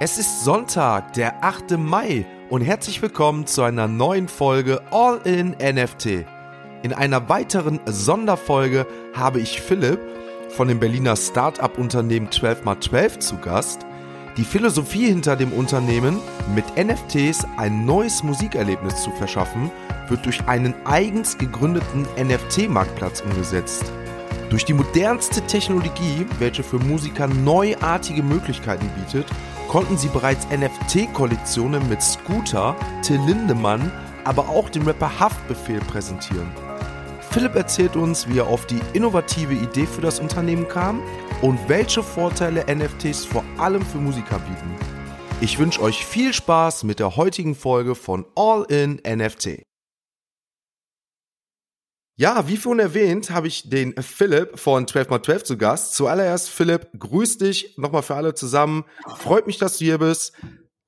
Es ist Sonntag, der 8. Mai und herzlich willkommen zu einer neuen Folge All in NFT. In einer weiteren Sonderfolge habe ich Philipp von dem Berliner Startup-Unternehmen 12x12 zu Gast. Die Philosophie hinter dem Unternehmen, mit NFTs ein neues Musikerlebnis zu verschaffen, wird durch einen eigens gegründeten NFT-Marktplatz umgesetzt. Durch die modernste Technologie, welche für Musiker neuartige Möglichkeiten bietet, konnten sie bereits NFT-Kollektionen mit Scooter, Till Lindemann, aber auch dem Rapper Haftbefehl präsentieren. Philipp erzählt uns, wie er auf die innovative Idee für das Unternehmen kam und welche Vorteile NFTs vor allem für Musiker bieten. Ich wünsche euch viel Spaß mit der heutigen Folge von All in NFT. Ja, wie vorhin erwähnt, habe ich den Philipp von 12x12 zu Gast. Zuallererst, Philipp, grüß dich nochmal für alle zusammen. Freut mich, dass du hier bist.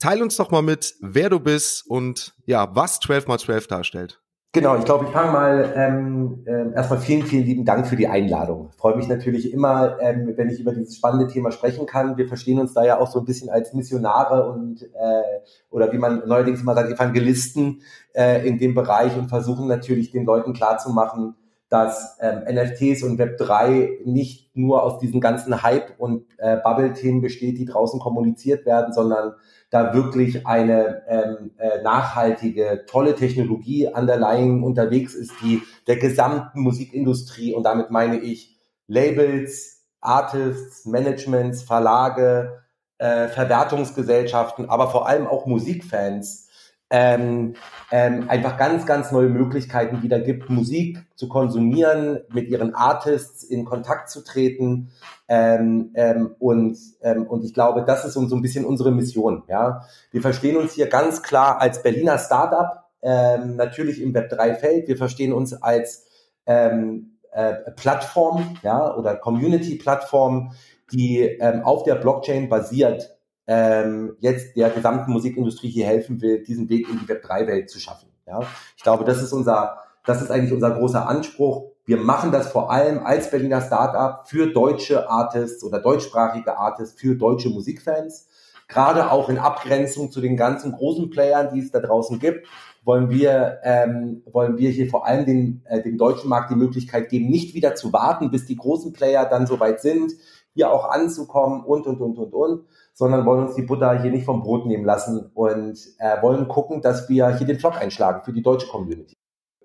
Teil uns doch mal mit, wer du bist und ja, was 12x12 darstellt. Genau, ich glaube, ich fange mal ähm, äh, erstmal vielen, vielen lieben Dank für die Einladung. Freue mich natürlich immer, ähm, wenn ich über dieses spannende Thema sprechen kann. Wir verstehen uns da ja auch so ein bisschen als Missionare und äh, oder wie man neuerdings immer sagt, Evangelisten äh, in dem Bereich und versuchen natürlich den Leuten klarzumachen, dass ähm, NFTs und Web3 nicht nur aus diesen ganzen Hype- und äh, Bubble-Themen besteht, die draußen kommuniziert werden, sondern da wirklich eine ähm, äh, nachhaltige, tolle Technologie underlying unterwegs ist, die der gesamten Musikindustrie und damit meine ich Labels, Artists, Managements, Verlage, äh, Verwertungsgesellschaften, aber vor allem auch Musikfans ähm, ähm, einfach ganz, ganz neue Möglichkeiten wieder gibt, Musik zu konsumieren, mit ihren Artists in Kontakt zu treten. Ähm, ähm, und, ähm, und ich glaube, das ist so, so ein bisschen unsere Mission. Ja? Wir verstehen uns hier ganz klar als Berliner Startup, ähm, natürlich im Web3-Feld. Wir verstehen uns als ähm, äh, Plattform ja, oder Community-Plattform, die ähm, auf der Blockchain basiert ähm, jetzt der gesamten Musikindustrie hier helfen will, diesen Weg in die Web3-Welt zu schaffen. Ja? Ich glaube, das ist unser, das ist eigentlich unser großer Anspruch. Wir machen das vor allem als Berliner Startup für deutsche Artists oder deutschsprachige Artists, für deutsche Musikfans. Gerade auch in Abgrenzung zu den ganzen großen Playern, die es da draußen gibt, wollen wir, ähm, wollen wir hier vor allem den, äh, dem deutschen Markt die Möglichkeit geben, nicht wieder zu warten, bis die großen Player dann soweit sind, hier auch anzukommen und, und, und, und, und, sondern wollen uns die Butter hier nicht vom Brot nehmen lassen und äh, wollen gucken, dass wir hier den Flock einschlagen für die deutsche Community.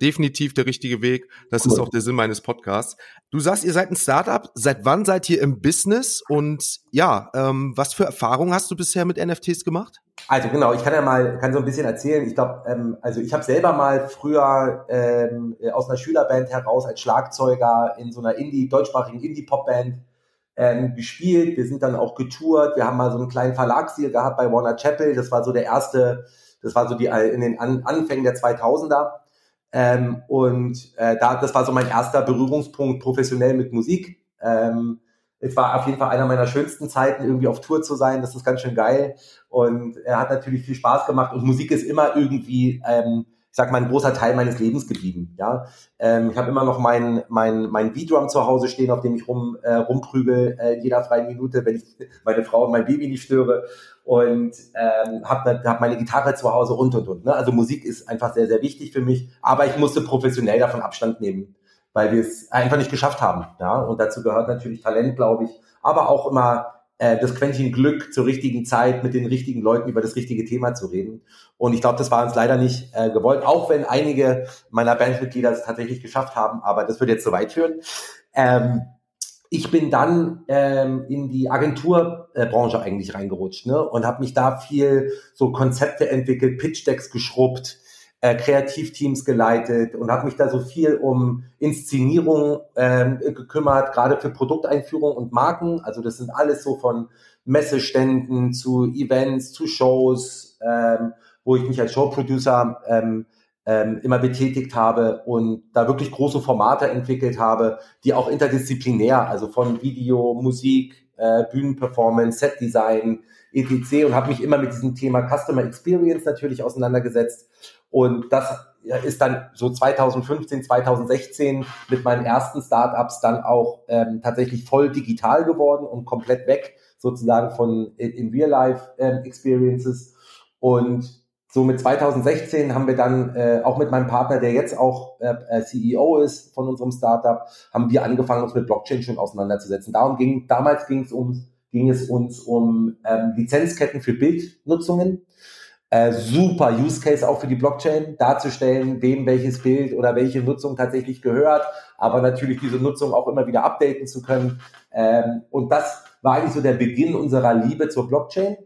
Definitiv der richtige Weg. Das cool. ist auch der Sinn meines Podcasts. Du sagst, ihr seid ein Startup. Seit wann seid ihr im Business? Und ja, ähm, was für Erfahrungen hast du bisher mit NFTs gemacht? Also genau, ich kann ja mal, kann so ein bisschen erzählen. Ich glaube, ähm, also ich habe selber mal früher ähm, aus einer Schülerband heraus als Schlagzeuger in so einer Indie, deutschsprachigen Indie-Pop-Band ähm, gespielt. Wir sind dann auch getourt. Wir haben mal so einen kleinen Verlagsdeal gehabt bei Warner Chapel. Das war so der erste, das war so die in den An Anfängen der 2000er. Ähm, und äh, da, das war so mein erster Berührungspunkt professionell mit Musik. Ähm, es war auf jeden Fall einer meiner schönsten Zeiten, irgendwie auf Tour zu sein. Das ist ganz schön geil. Und er hat natürlich viel Spaß gemacht. Und Musik ist immer irgendwie ähm, ich sag mal, ein großer Teil meines Lebens geblieben. Ja, ähm, ich habe immer noch mein mein mein V-Drum zu Hause stehen, auf dem ich rum äh, rumprügel äh, jeder freien Minute, wenn ich meine Frau und mein Baby nicht störe und ähm, habe hab meine Gitarre zu Hause und und und. Ne? Also Musik ist einfach sehr sehr wichtig für mich, aber ich musste professionell davon Abstand nehmen, weil wir es einfach nicht geschafft haben. Ja, und dazu gehört natürlich Talent, glaube ich, aber auch immer äh, das Quäntchen Glück zur richtigen Zeit mit den richtigen Leuten über das richtige Thema zu reden. Und ich glaube, das war uns leider nicht äh, gewollt, auch wenn einige meiner Bandmitglieder es tatsächlich geschafft haben, aber das würde jetzt zu weit führen. Ähm, ich bin dann ähm, in die Agenturbranche eigentlich reingerutscht ne? und habe mich da viel so Konzepte entwickelt, Pitch-Decks geschrubbt, äh, Kreativteams geleitet und habe mich da so viel um Inszenierung ähm, gekümmert, gerade für Produkteinführung und Marken. Also das sind alles so von Messeständen zu Events, zu Shows, ähm, wo ich mich als Showproducer ähm, ähm, immer betätigt habe und da wirklich große Formate entwickelt habe, die auch interdisziplinär, also von Video, Musik, äh, Bühnenperformance, Setdesign, etc. und habe mich immer mit diesem Thema Customer Experience natürlich auseinandergesetzt und das ist dann so 2015, 2016 mit meinen ersten Startups dann auch ähm, tatsächlich voll digital geworden und komplett weg sozusagen von in Real Life ähm, Experiences und so mit 2016 haben wir dann äh, auch mit meinem Partner, der jetzt auch äh, äh CEO ist von unserem Startup, haben wir angefangen, uns mit Blockchain schon auseinanderzusetzen. Darum ging, damals ging es um, ging es uns um ähm, Lizenzketten für Bildnutzungen. Äh, super Use Case auch für die Blockchain, darzustellen, wem welches Bild oder welche Nutzung tatsächlich gehört, aber natürlich diese Nutzung auch immer wieder updaten zu können. Ähm, und das war eigentlich so der Beginn unserer Liebe zur Blockchain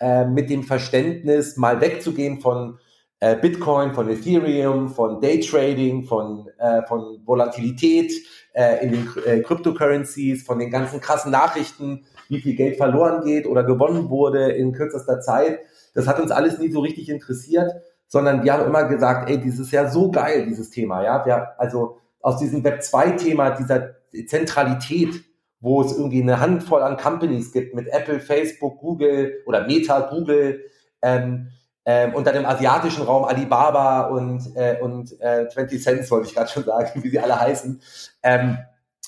äh, mit dem Verständnis, mal wegzugehen von äh, Bitcoin, von Ethereum, von Daytrading, von, äh, von Volatilität äh, in den äh, Cryptocurrencies, von den ganzen krassen Nachrichten, wie viel Geld verloren geht oder gewonnen wurde in kürzester Zeit. Das hat uns alles nie so richtig interessiert, sondern wir haben immer gesagt, ey, dieses ist ja so geil, dieses Thema, ja. Wir, also aus diesem Web 2-Thema, dieser Zentralität, wo es irgendwie eine Handvoll an Companies gibt mit Apple, Facebook, Google oder Meta, Google, ähm, ähm, unter dem asiatischen Raum Alibaba und, äh, und äh, 20 Cents, wollte ich gerade schon sagen, wie sie alle heißen, ähm,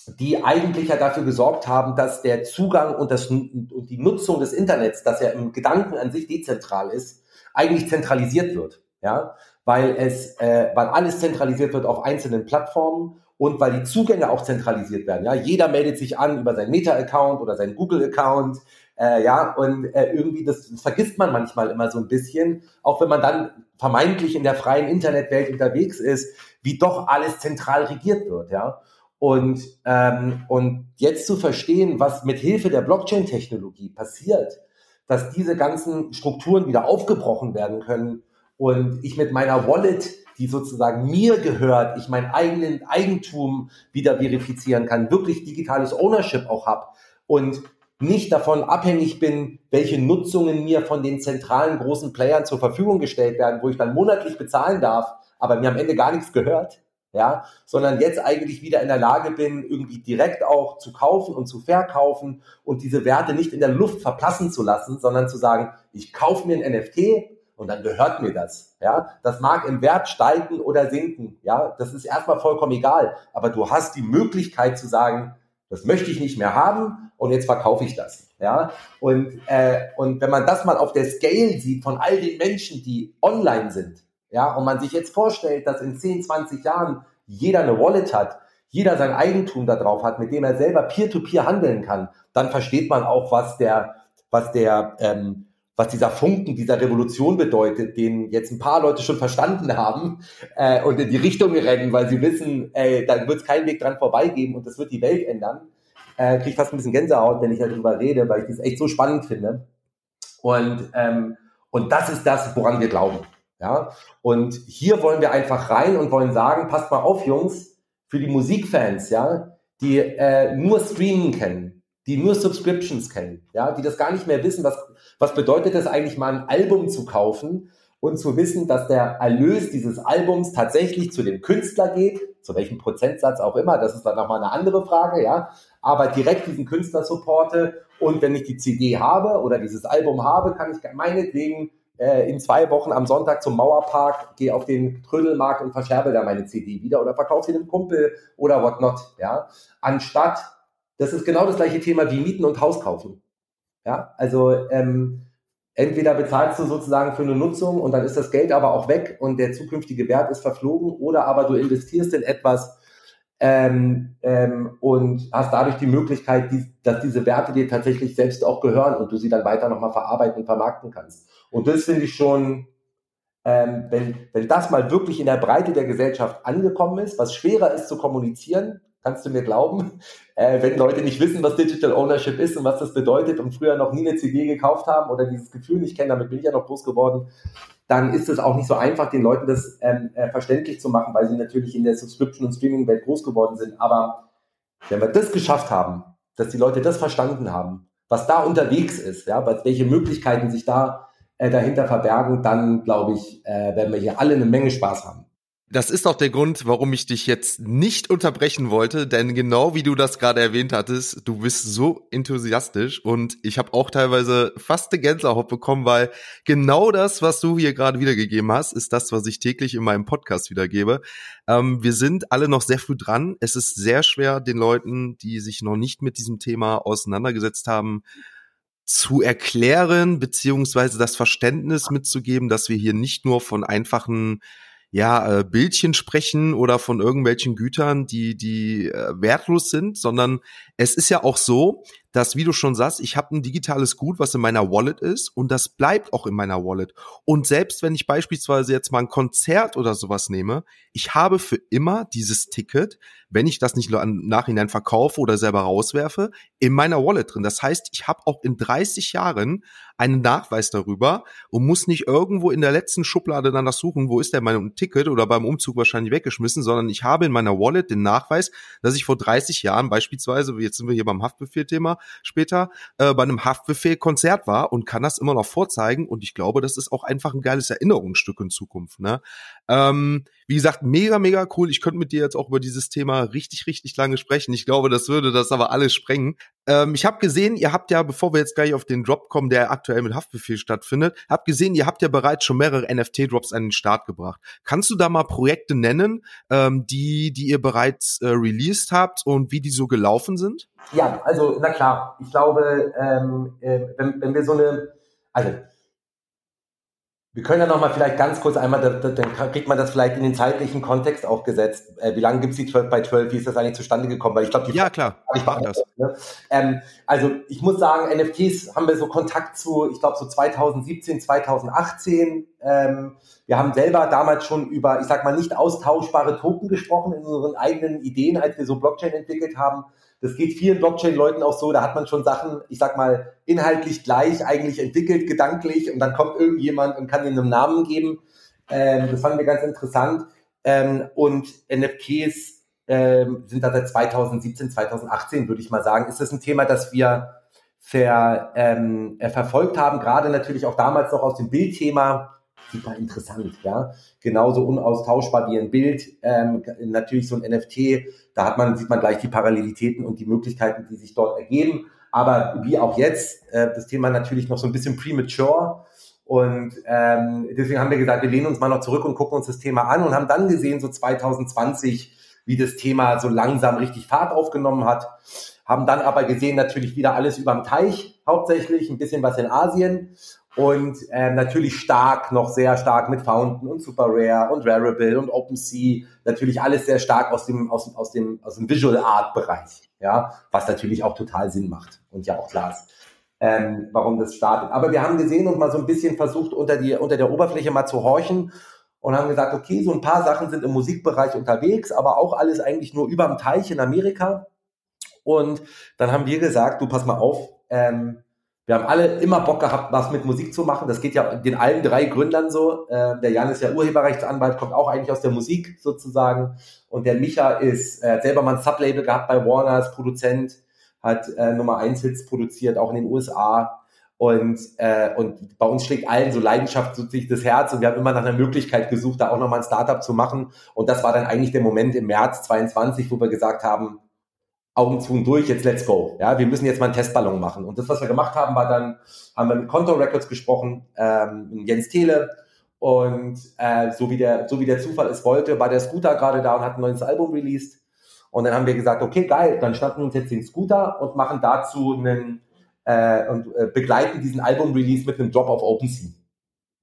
die eigentlich ja dafür gesorgt haben, dass der Zugang und, das, und die Nutzung des Internets, das ja im Gedanken an sich dezentral ist, eigentlich zentralisiert wird. Ja, weil es, äh, weil alles zentralisiert wird auf einzelnen Plattformen und weil die Zugänge auch zentralisiert werden. Ja, jeder meldet sich an über seinen Meta-Account oder seinen Google-Account. Äh, ja, und äh, irgendwie das vergisst man manchmal immer so ein bisschen, auch wenn man dann vermeintlich in der freien Internetwelt unterwegs ist, wie doch alles zentral regiert wird. Ja, und ähm, und jetzt zu verstehen, was mit Hilfe der Blockchain-Technologie passiert, dass diese ganzen Strukturen wieder aufgebrochen werden können und ich mit meiner Wallet die sozusagen mir gehört, ich mein eigenen Eigentum wieder verifizieren kann, wirklich digitales Ownership auch habe und nicht davon abhängig bin, welche Nutzungen mir von den zentralen großen Playern zur Verfügung gestellt werden, wo ich dann monatlich bezahlen darf, aber mir am Ende gar nichts gehört, ja, sondern jetzt eigentlich wieder in der Lage bin, irgendwie direkt auch zu kaufen und zu verkaufen und diese Werte nicht in der Luft verplassen zu lassen, sondern zu sagen, ich kaufe mir ein NFT, und dann gehört mir das. Ja, das mag im Wert steigen oder sinken. Ja, das ist erstmal vollkommen egal. Aber du hast die Möglichkeit zu sagen, das möchte ich nicht mehr haben und jetzt verkaufe ich das. Ja, und äh, und wenn man das mal auf der Scale sieht von all den Menschen, die online sind, ja, und man sich jetzt vorstellt, dass in 10, 20 Jahren jeder eine Wallet hat, jeder sein Eigentum da drauf hat, mit dem er selber peer-to-peer -peer handeln kann, dann versteht man auch, was der, was der ähm, was dieser Funken dieser Revolution bedeutet, den jetzt ein paar Leute schon verstanden haben äh, und in die Richtung rennen, weil sie wissen, ey, da wird es keinen Weg dran vorbeigeben und das wird die Welt ändern. Äh, kriege ich fast ein bisschen Gänsehaut, wenn ich darüber rede, weil ich das echt so spannend finde. Und, ähm, und das ist das, woran wir glauben. Ja? Und hier wollen wir einfach rein und wollen sagen, passt mal auf, Jungs, für die Musikfans, ja, die äh, nur Streaming kennen, die nur Subscriptions kennen, ja, die das gar nicht mehr wissen, was, was bedeutet es eigentlich mal ein Album zu kaufen und zu wissen, dass der Erlös dieses Albums tatsächlich zu dem Künstler geht, zu welchem Prozentsatz auch immer, das ist dann nochmal eine andere Frage, ja, aber direkt diesen Künstler supporte und wenn ich die CD habe oder dieses Album habe, kann ich meinetwegen äh, in zwei Wochen am Sonntag zum Mauerpark, gehe auf den Trödelmarkt und verscherbe da meine CD wieder oder verkaufe sie einem Kumpel oder whatnot, ja, anstatt das ist genau das gleiche Thema wie Mieten und Haus kaufen. Ja, also ähm, entweder bezahlst du sozusagen für eine Nutzung und dann ist das Geld aber auch weg und der zukünftige Wert ist verflogen, oder aber du investierst in etwas ähm, ähm, und hast dadurch die Möglichkeit, die, dass diese Werte dir tatsächlich selbst auch gehören und du sie dann weiter nochmal verarbeiten und vermarkten kannst. Und das finde ich schon, ähm, wenn, wenn das mal wirklich in der Breite der Gesellschaft angekommen ist, was schwerer ist zu kommunizieren, kannst du mir glauben, äh, wenn Leute nicht wissen, was Digital Ownership ist und was das bedeutet und früher noch nie eine CD gekauft haben oder dieses Gefühl nicht kennen, damit bin ich ja noch groß geworden, dann ist es auch nicht so einfach, den Leuten das ähm, äh, verständlich zu machen, weil sie natürlich in der Subscription- und Streaming-Welt groß geworden sind. Aber wenn wir das geschafft haben, dass die Leute das verstanden haben, was da unterwegs ist, ja, welche Möglichkeiten sich da äh, dahinter verbergen, dann glaube ich, äh, werden wir hier alle eine Menge Spaß haben. Das ist auch der Grund, warum ich dich jetzt nicht unterbrechen wollte, denn genau wie du das gerade erwähnt hattest, du bist so enthusiastisch und ich habe auch teilweise fast eine Gänsehaut bekommen, weil genau das, was du hier gerade wiedergegeben hast, ist das, was ich täglich in meinem Podcast wiedergebe. Ähm, wir sind alle noch sehr früh dran. Es ist sehr schwer, den Leuten, die sich noch nicht mit diesem Thema auseinandergesetzt haben, zu erklären, beziehungsweise das Verständnis mitzugeben, dass wir hier nicht nur von einfachen ja, äh, Bildchen sprechen oder von irgendwelchen Gütern, die, die äh, wertlos sind, sondern es ist ja auch so, dass, wie du schon sagst, ich habe ein digitales Gut, was in meiner Wallet ist und das bleibt auch in meiner Wallet. Und selbst wenn ich beispielsweise jetzt mal ein Konzert oder sowas nehme, ich habe für immer dieses Ticket, wenn ich das nicht im Nachhinein verkaufe oder selber rauswerfe, in meiner Wallet drin. Das heißt, ich habe auch in 30 Jahren einen Nachweis darüber und muss nicht irgendwo in der letzten Schublade danach suchen, wo ist denn mein Ticket oder beim Umzug wahrscheinlich weggeschmissen, sondern ich habe in meiner Wallet den Nachweis, dass ich vor 30 Jahren beispielsweise, jetzt sind wir hier beim Haftbefehl-Thema, später äh, bei einem Haftbefehl-Konzert war und kann das immer noch vorzeigen. Und ich glaube, das ist auch einfach ein geiles Erinnerungsstück in Zukunft. Ne? Ähm, wie gesagt, mega, mega cool. Ich könnte mit dir jetzt auch über dieses Thema richtig, richtig lange sprechen. Ich glaube, das würde das aber alles sprengen. Ähm, ich habe gesehen, ihr habt ja, bevor wir jetzt gleich auf den Drop kommen, der aktuell mit Haftbefehl stattfindet, habt gesehen, ihr habt ja bereits schon mehrere NFT-Drops an den Start gebracht. Kannst du da mal Projekte nennen, ähm, die, die ihr bereits äh, released habt und wie die so gelaufen sind? Ja, also na klar. Ich glaube, ähm, äh, wenn, wenn wir so eine, also wir können ja nochmal vielleicht ganz kurz einmal, dann kriegt man das vielleicht in den zeitlichen Kontext auch gesetzt. Äh, wie lange gibt's die 12 bei 12? Wie ist das eigentlich zustande gekommen? Weil ich glaube, die Ja, klar. Ich mache das. Ne? Ähm, also ich muss sagen, NFTs haben wir so Kontakt zu, ich glaube so 2017, 2018. Ähm, wir haben selber damals schon über, ich sag mal, nicht austauschbare Token gesprochen in unseren eigenen Ideen, als wir so Blockchain entwickelt haben. Das geht vielen Blockchain-Leuten auch so, da hat man schon Sachen, ich sag mal, inhaltlich gleich eigentlich entwickelt, gedanklich, und dann kommt irgendjemand und kann ihnen einen Namen geben. Ähm, das fanden wir ganz interessant. Ähm, und NFTs ähm, sind da seit 2017, 2018, würde ich mal sagen. Ist das ein Thema, das wir ver, ähm, äh, verfolgt haben, gerade natürlich auch damals noch aus dem Bildthema super interessant, ja. Genauso unaustauschbar wie ein Bild. Ähm, natürlich so ein NFT, da hat man, sieht man gleich die Parallelitäten und die Möglichkeiten, die sich dort ergeben. Aber wie auch jetzt, äh, das Thema natürlich noch so ein bisschen premature. Und ähm, deswegen haben wir gesagt, wir lehnen uns mal noch zurück und gucken uns das Thema an und haben dann gesehen, so 2020, wie das Thema so langsam richtig Fahrt aufgenommen hat. Haben dann aber gesehen, natürlich wieder alles überm Teich, hauptsächlich, ein bisschen was in Asien und ähm, natürlich stark, noch sehr stark mit Fountain und Super Rare und Rarible und OpenSea, natürlich alles sehr stark aus dem, aus, aus dem, aus dem Visual Art Bereich, ja, was natürlich auch total Sinn macht und ja auch klar ist, ähm, warum das startet. Aber wir haben gesehen und mal so ein bisschen versucht, unter, die, unter der Oberfläche mal zu horchen und haben gesagt, okay, so ein paar Sachen sind im Musikbereich unterwegs, aber auch alles eigentlich nur überm Teich in Amerika. Und dann haben wir gesagt, du pass mal auf, ähm, wir haben alle immer Bock gehabt, was mit Musik zu machen. Das geht ja den allen drei Gründern so. Äh, der Jan ist ja Urheberrechtsanwalt, kommt auch eigentlich aus der Musik sozusagen. Und der Micha ist äh, selber mal ein Sublabel gehabt bei Warner als Produzent, hat äh, Nummer 1 Hits produziert, auch in den USA. Und, äh, und bei uns schlägt allen so Leidenschaft sich das Herz und wir haben immer nach einer Möglichkeit gesucht, da auch nochmal ein Startup zu machen. Und das war dann eigentlich der Moment im März 22, wo wir gesagt haben, Augen zu und durch, jetzt let's go. Ja, wir müssen jetzt mal einen Testballon machen. Und das, was wir gemacht haben, war dann, haben wir mit Conto Records gesprochen, ähm, mit Jens Tele. Und äh, so, wie der, so wie der Zufall es wollte, war der Scooter gerade da und hat ein neues Album released. Und dann haben wir gesagt, okay, geil, dann schnappen wir uns jetzt den Scooter und machen dazu einen äh, und äh, begleiten diesen Album-Release mit einem Drop auf OpenSea.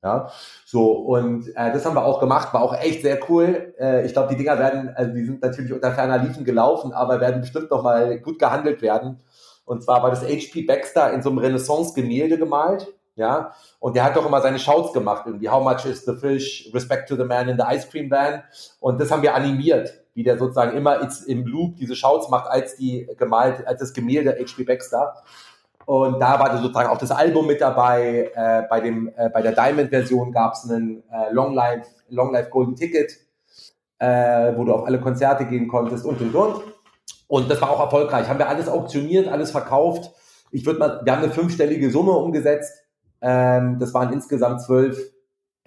Ja, so und äh, das haben wir auch gemacht, war auch echt sehr cool. Äh, ich glaube, die Dinger werden, also die sind natürlich unter ferner Liefen gelaufen, aber werden bestimmt noch mal gut gehandelt werden. Und zwar war das HP Baxter in so einem Renaissance-Gemälde gemalt, ja, und der hat doch immer seine Shouts gemacht, irgendwie How much is the fish? Respect to the man in the ice cream van. Und das haben wir animiert, wie der sozusagen immer im Loop diese Shouts macht, als die gemalt, als das Gemälde HP Baxter. Und da war sozusagen auch das Album mit dabei. Äh, bei, dem, äh, bei der Diamond-Version gab es einen äh, Long, Life, Long Life Golden Ticket, äh, wo du auf alle Konzerte gehen konntest und und und. Und das war auch erfolgreich. Haben wir alles auktioniert, alles verkauft. Ich würde mal, wir haben eine fünfstellige Summe umgesetzt. Ähm, das waren insgesamt zwölf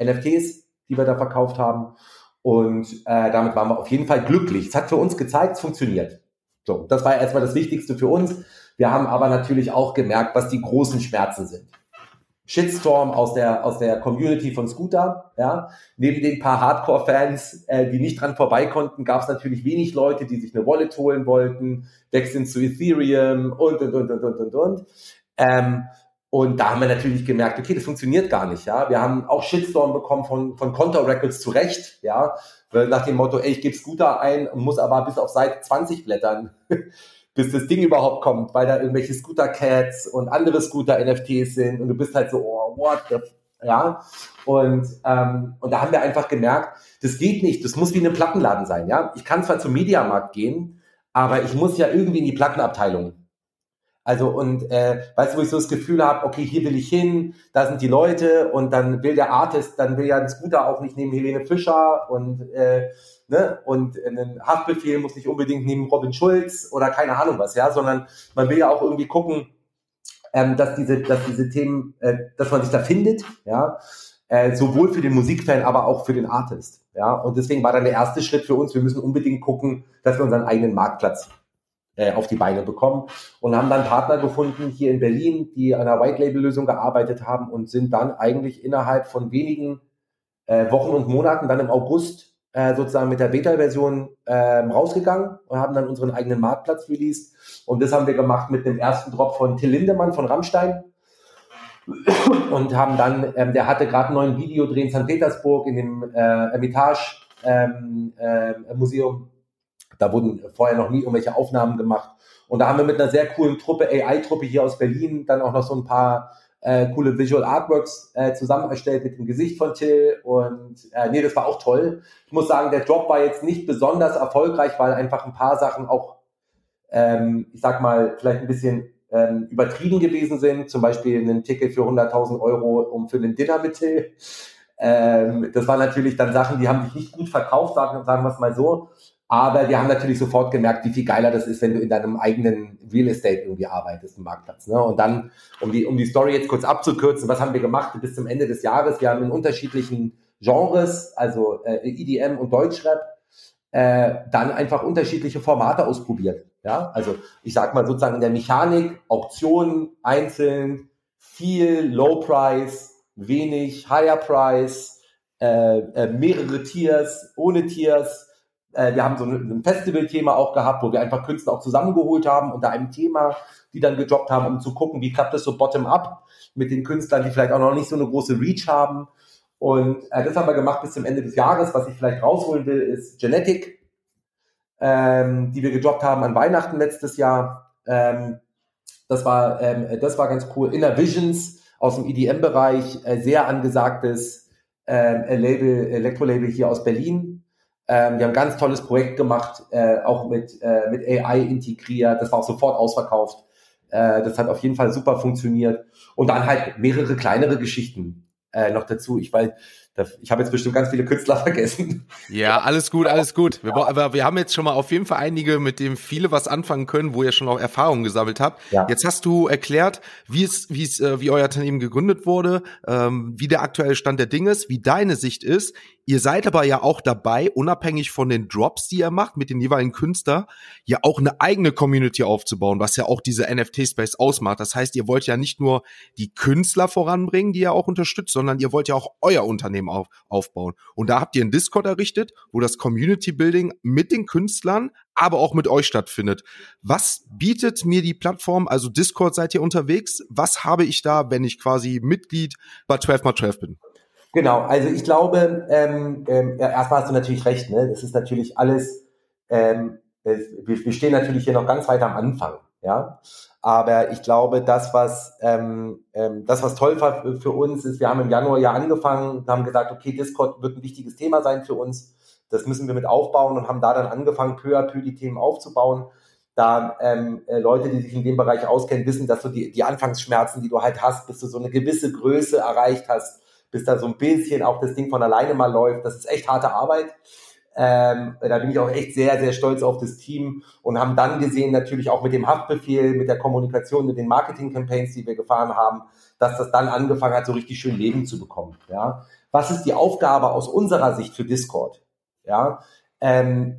NFTs, die wir da verkauft haben. Und äh, damit waren wir auf jeden Fall glücklich. Es hat für uns gezeigt, es funktioniert. So, das war erstmal das Wichtigste für uns. Wir haben aber natürlich auch gemerkt, was die großen Schmerzen sind. Shitstorm aus der, aus der Community von Scooter. Ja. Neben den paar Hardcore-Fans, äh, die nicht dran vorbei konnten, gab es natürlich wenig Leute, die sich eine Wallet holen wollten, wechseln zu Ethereum und, und, und, und, und, und, und. Ähm, Und da haben wir natürlich gemerkt, okay, das funktioniert gar nicht, ja. Wir haben auch Shitstorm bekommen von, von Contour Records zu Recht, ja. Nach dem Motto, ey, ich gebe Scooter ein und muss aber bis auf Seite 20 blättern, bis das Ding überhaupt kommt, weil da irgendwelche Scooter Cats und andere Scooter NFTs sind und du bist halt so, oh, what the, ja. Und, ähm, und da haben wir einfach gemerkt, das geht nicht, das muss wie ein Plattenladen sein, ja. Ich kann zwar zum Mediamarkt gehen, aber ich muss ja irgendwie in die Plattenabteilung. Also und äh, weißt du, wo ich so das Gefühl habe, okay, hier will ich hin, da sind die Leute und dann will der Artist, dann will ja ein Scooter auch nicht neben Helene Fischer und äh, ne und ein Haftbefehl muss nicht unbedingt neben Robin Schulz oder keine Ahnung was, ja, sondern man will ja auch irgendwie gucken, ähm, dass diese, dass diese Themen, äh, dass man sich da findet, ja, äh, sowohl für den Musikfan, aber auch für den Artist, ja. Und deswegen war dann der erste Schritt für uns, wir müssen unbedingt gucken, dass wir unseren eigenen Marktplatz äh, auf die Beine bekommen und haben dann Partner gefunden hier in Berlin, die an einer White-Label-Lösung gearbeitet haben und sind dann eigentlich innerhalb von wenigen äh, Wochen und Monaten dann im August äh, sozusagen mit der Beta-Version ähm, rausgegangen und haben dann unseren eigenen Marktplatz released. Und das haben wir gemacht mit dem ersten Drop von Till Lindemann von Rammstein. Und haben dann, ähm, der hatte gerade einen neuen Videodreh in St. Petersburg in dem äh, Hermitage ähm, äh, Museum da wurden vorher noch nie irgendwelche Aufnahmen gemacht. Und da haben wir mit einer sehr coolen Truppe, AI-Truppe hier aus Berlin, dann auch noch so ein paar äh, coole Visual Artworks äh, zusammen erstellt mit dem Gesicht von Till. Und äh, nee, das war auch toll. Ich muss sagen, der Drop war jetzt nicht besonders erfolgreich, weil einfach ein paar Sachen auch, ähm, ich sag mal, vielleicht ein bisschen ähm, übertrieben gewesen sind. Zum Beispiel ein Ticket für 100.000 Euro um für den Dinner mit Till. Ähm, das waren natürlich dann Sachen, die haben sich nicht gut verkauft, sagen, sagen wir es mal so. Aber wir haben natürlich sofort gemerkt, wie viel geiler das ist, wenn du in deinem eigenen Real Estate irgendwie arbeitest, im Marktplatz. Ne? Und dann, um die, um die Story jetzt kurz abzukürzen, was haben wir gemacht bis zum Ende des Jahres? Wir haben in unterschiedlichen Genres, also äh, EDM und Deutschrap, äh, dann einfach unterschiedliche Formate ausprobiert. Ja, also ich sag mal sozusagen in der Mechanik, Auktionen einzeln, viel Low Price, wenig Higher Price, äh, äh, mehrere Tiers, ohne Tiers, äh, wir haben so ein, Festival-Thema auch gehabt, wo wir einfach Künstler auch zusammengeholt haben unter einem Thema, die dann gedroppt haben, um zu gucken, wie klappt das so bottom-up mit den Künstlern, die vielleicht auch noch nicht so eine große Reach haben. Und äh, das haben wir gemacht bis zum Ende des Jahres. Was ich vielleicht rausholen will, ist Genetic, ähm, die wir gedroppt haben an Weihnachten letztes Jahr. Ähm, das war ähm, das war ganz cool. Inner Visions aus dem EDM-Bereich, äh, sehr angesagtes äh, Label, Elektrolabel hier aus Berlin, ähm, wir haben ein ganz tolles Projekt gemacht, äh, auch mit, äh, mit AI integriert. Das war auch sofort ausverkauft. Äh, das hat auf jeden Fall super funktioniert. Und dann halt mehrere kleinere Geschichten äh, noch dazu. Ich weiß, ich habe jetzt bestimmt ganz viele Künstler vergessen. Ja, alles gut, alles gut. Wir, aber wir haben jetzt schon mal auf jeden Fall einige, mit denen viele was anfangen können, wo ihr schon auch Erfahrungen gesammelt habt. Ja. Jetzt hast du erklärt, wie es, wie es, äh, wie euer Unternehmen gegründet wurde, ähm, wie der aktuelle Stand der Dinge ist, wie deine Sicht ist. Ihr seid aber ja auch dabei, unabhängig von den Drops, die ihr macht mit den jeweiligen Künstlern, ja auch eine eigene Community aufzubauen, was ja auch diese NFT-Space ausmacht. Das heißt, ihr wollt ja nicht nur die Künstler voranbringen, die ihr auch unterstützt, sondern ihr wollt ja auch euer Unternehmen auf, aufbauen. Und da habt ihr einen Discord errichtet, wo das Community Building mit den Künstlern, aber auch mit euch stattfindet. Was bietet mir die Plattform? Also Discord seid ihr unterwegs. Was habe ich da, wenn ich quasi Mitglied bei 12x12 bin? Genau, also ich glaube, ähm, ähm, ja, erstmal hast du natürlich recht, ne? Das ist natürlich alles, ähm, wir, wir stehen natürlich hier noch ganz weit am Anfang, ja. Aber ich glaube, das, was ähm, ähm, das, was toll war für uns, ist, wir haben im Januar ja angefangen und haben gesagt, okay, Discord wird ein wichtiges Thema sein für uns. Das müssen wir mit aufbauen und haben da dann angefangen, peu à peu die Themen aufzubauen. Da ähm, äh, Leute, die sich in dem Bereich auskennen, wissen, dass du die, die Anfangsschmerzen, die du halt hast, bis du so eine gewisse Größe erreicht hast, bis da so ein bisschen auch das Ding von alleine mal läuft. Das ist echt harte Arbeit. Ähm, da bin ich auch echt sehr, sehr stolz auf das Team und haben dann gesehen, natürlich auch mit dem Haftbefehl, mit der Kommunikation, mit den Marketing-Campaigns, die wir gefahren haben, dass das dann angefangen hat, so richtig schön Leben zu bekommen. Ja, was ist die Aufgabe aus unserer Sicht für Discord? Ja, ähm,